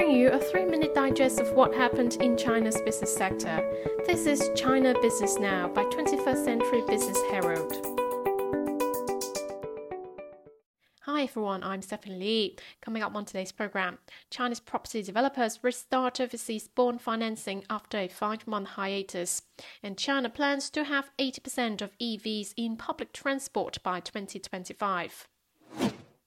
bring you a three minute digest of what happened in China's business sector. This is China Business Now by 21st Century Business Herald. Hi everyone, I'm Stephanie Lee. Coming up on today's program, China's property developers restart overseas bond financing after a five month hiatus. And China plans to have 80% of EVs in public transport by 2025.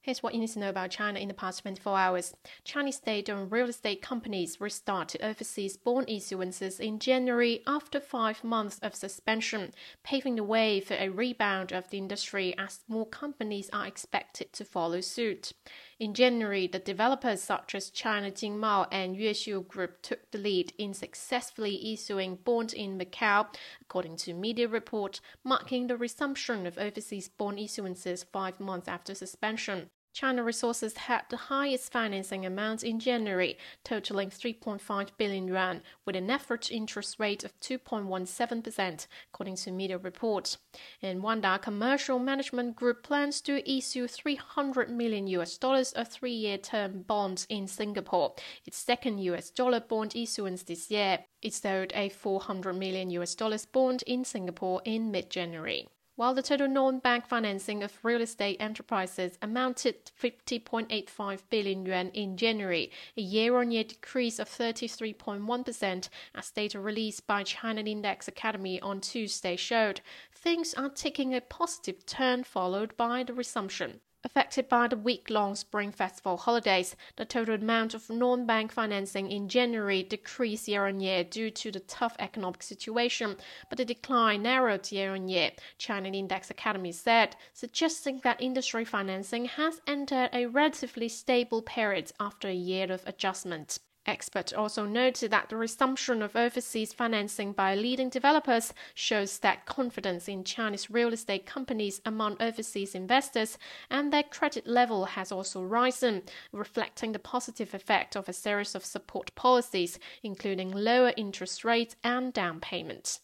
Here's what you need to know about China in the past 24 hours. Chinese state-owned real estate companies restarted overseas bond issuances in January after five months of suspension, paving the way for a rebound of the industry as more companies are expected to follow suit. In January, the developers such as China Jinmao and Yuexiu Group took the lead in successfully issuing bonds in Macau, according to media reports, marking the resumption of overseas bond issuances five months after suspension. China Resources had the highest financing amount in January, totaling 3.5 billion yuan, with an average interest rate of 2.17%, according to media reports. And Wanda Commercial Management Group plans to issue 300 million US dollars of three-year term bonds in Singapore, its second US dollar bond issuance this year. It sold a 400 million US dollars bond in Singapore in mid-January while the total non-bank financing of real estate enterprises amounted to 50.85 billion yuan in January, a year-on-year decrease of 33.1%, as data released by China Index Academy on Tuesday showed. Things are taking a positive turn followed by the resumption. Affected by the week long Spring Festival holidays, the total amount of non bank financing in January decreased year on year due to the tough economic situation, but the decline narrowed year on year, China Index Academy said, suggesting that industry financing has entered a relatively stable period after a year of adjustment. Experts also noted that the resumption of overseas financing by leading developers shows that confidence in Chinese real estate companies among overseas investors and their credit level has also risen, reflecting the positive effect of a series of support policies, including lower interest rates and down payments.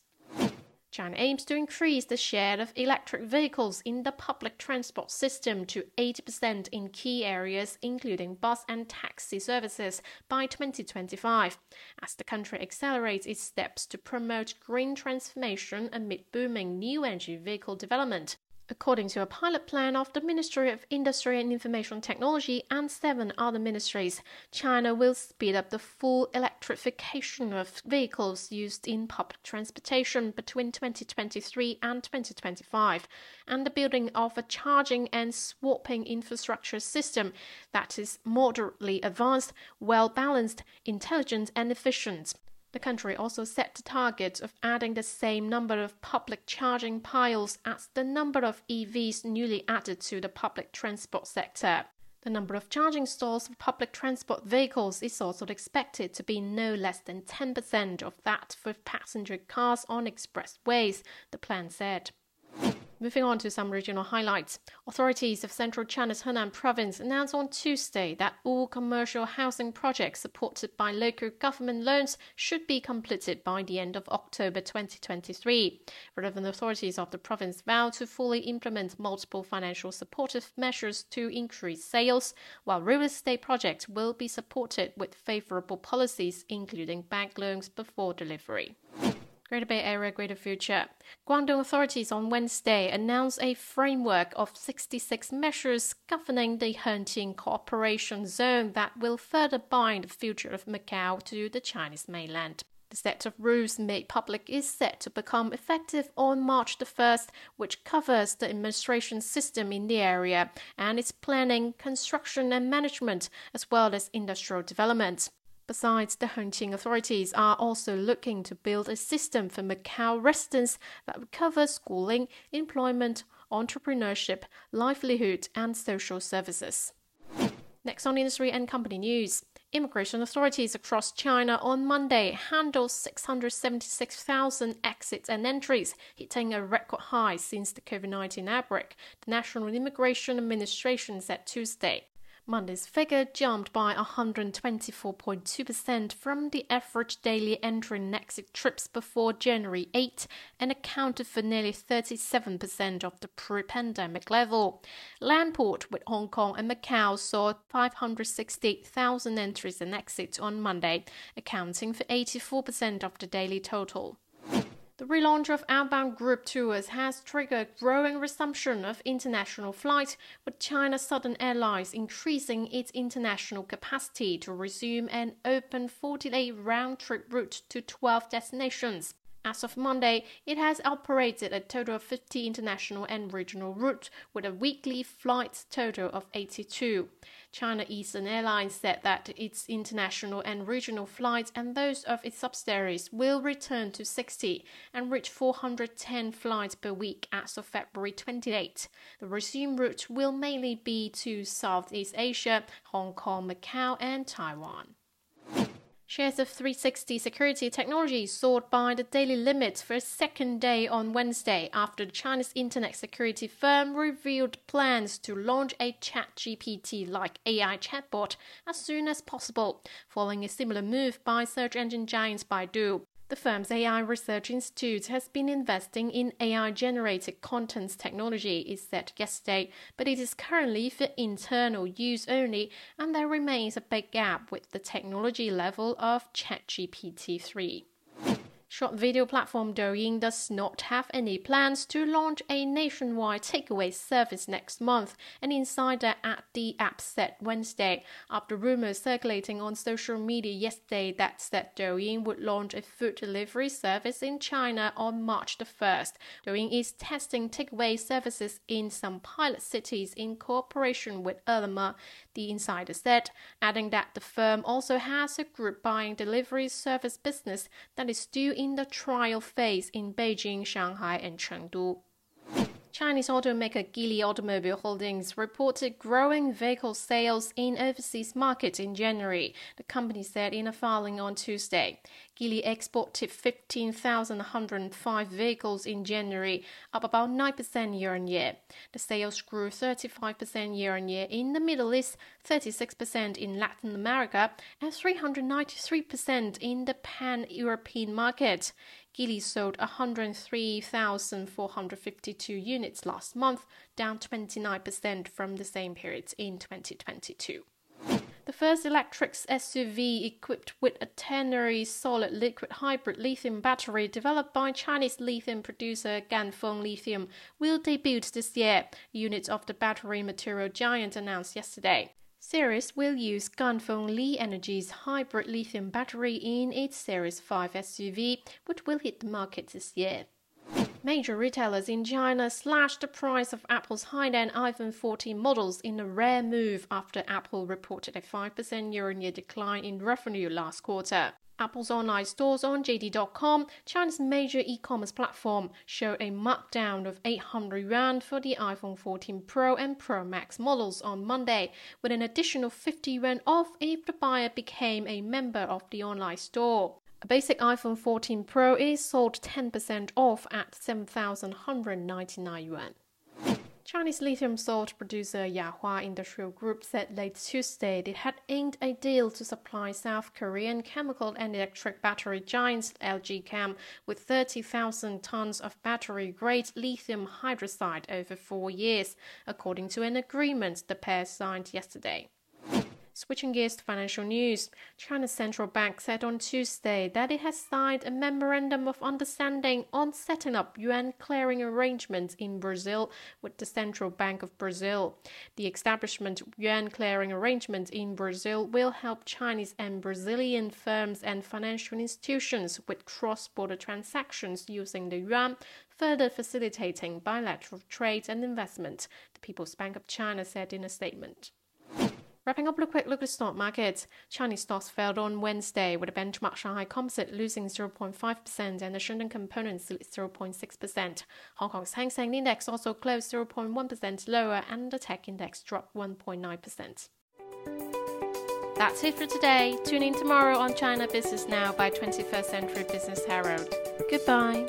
China aims to increase the share of electric vehicles in the public transport system to 80% in key areas, including bus and taxi services, by 2025, as the country accelerates its steps to promote green transformation amid booming new energy vehicle development. According to a pilot plan of the Ministry of Industry and Information Technology and seven other ministries, China will speed up the full electrification of vehicles used in public transportation between 2023 and 2025, and the building of a charging and swapping infrastructure system that is moderately advanced, well balanced, intelligent, and efficient. The country also set the target of adding the same number of public charging piles as the number of EVs newly added to the public transport sector. The number of charging stalls for public transport vehicles is also expected to be no less than 10% of that for passenger cars on expressways, the plan said. Moving on to some regional highlights. Authorities of central China's Henan province announced on Tuesday that all commercial housing projects supported by local government loans should be completed by the end of October 2023. Relevant authorities of the province vow to fully implement multiple financial supportive measures to increase sales, while real estate projects will be supported with favorable policies, including bank loans before delivery. Greater Bay Area Greater Future. Guangdong authorities on Wednesday announced a framework of 66 measures governing the Hengqin Cooperation Zone that will further bind the future of Macau to the Chinese mainland. The set of rules made public is set to become effective on March the 1st, which covers the administration system in the area and its planning, construction, and management, as well as industrial development. Besides, the Hengqin authorities are also looking to build a system for Macau residents that would cover schooling, employment, entrepreneurship, livelihood, and social services. Next on industry and company news. Immigration authorities across China on Monday handled 676,000 exits and entries, hitting a record high since the COVID 19 outbreak, the National Immigration Administration said Tuesday. Monday's figure jumped by 124.2% from the average daily entry and exit trips before January 8 and accounted for nearly 37% of the pre pandemic level. Landport with Hong Kong and Macau saw 560,000 entries and exits on Monday, accounting for 84% of the daily total. The relaunch of outbound group tours has triggered growing resumption of international flights, with China Southern Airlines increasing its international capacity to resume an open 48 round trip route to 12 destinations. As of Monday, it has operated a total of 50 international and regional routes with a weekly flight total of 82. China Eastern Airlines said that its international and regional flights and those of its subsidiaries will return to 60 and reach 410 flights per week as of February 28. The resumed route will mainly be to Southeast Asia, Hong Kong, Macau, and Taiwan. Shares of 360 Security Technology soared by the daily limit for a second day on Wednesday after the Chinese internet security firm revealed plans to launch a ChatGPT like AI chatbot as soon as possible, following a similar move by search engine giant Baidu. The firm's AI Research Institute has been investing in AI generated contents technology, it said yesterday, but it is currently for internal use only, and there remains a big gap with the technology level of ChatGPT 3. Short video platform Douyin does not have any plans to launch a nationwide takeaway service next month, an insider at the app said Wednesday, after rumors circulating on social media yesterday that said Douyin would launch a food delivery service in China on March the 1st. Douyin is testing takeaway services in some pilot cities in cooperation with Ele.me, the insider said, adding that the firm also has a group buying delivery service business that is still in the trial phase in Beijing, Shanghai, and Chengdu. Chinese automaker Geely Automobile Holdings reported growing vehicle sales in overseas markets in January, the company said in a filing on Tuesday. Geely exported 15,105 vehicles in January, up about 9% year on year. The sales grew 35% year on year in the Middle East, 36% in Latin America, and 393% in the pan European market. Geely sold 103,452 units last month, down 29% from the same period in 2022. The first electric SUV equipped with a ternary solid liquid hybrid lithium battery developed by Chinese lithium producer Ganfeng Lithium will debut this year, units of the battery material giant announced yesterday. Seres will use Ganfeng Li Energy's hybrid lithium battery in its Seres 5 SUV, which will hit the market this year. Major retailers in China slashed the price of Apple's high-end iPhone 14 models in a rare move after Apple reported a 5% year-on-year decline in revenue last quarter. Apple's online stores on JD.com, China's major e-commerce platform, showed a markdown of 800 yuan for the iPhone 14 Pro and Pro Max models on Monday, with an additional 50 yuan off if the buyer became a member of the online store. A basic iPhone 14 Pro is sold 10% off at 7,199 yuan. Chinese lithium salt producer Yahua Industrial Group said late Tuesday it had inked a deal to supply South Korean chemical and electric battery giants LG Chem with 30,000 tons of battery grade lithium hydroxide over four years, according to an agreement the pair signed yesterday. Switching gears to financial news, China's central bank said on Tuesday that it has signed a memorandum of understanding on setting up yuan clearing arrangements in Brazil with the Central Bank of Brazil. The establishment yuan clearing arrangements in Brazil will help Chinese and Brazilian firms and financial institutions with cross-border transactions using the yuan, further facilitating bilateral trade and investment, the People's Bank of China said in a statement. Wrapping up a quick look at stock market, Chinese stocks fell on Wednesday with the benchmark Shanghai Composite losing 0.5% and the Shenzhen Component 0.6%. Hong Kong's Hang Seng Index also closed 0.1% lower and the tech index dropped 1.9%. That's it for today. Tune in tomorrow on China Business Now by 21st Century Business Herald. Goodbye.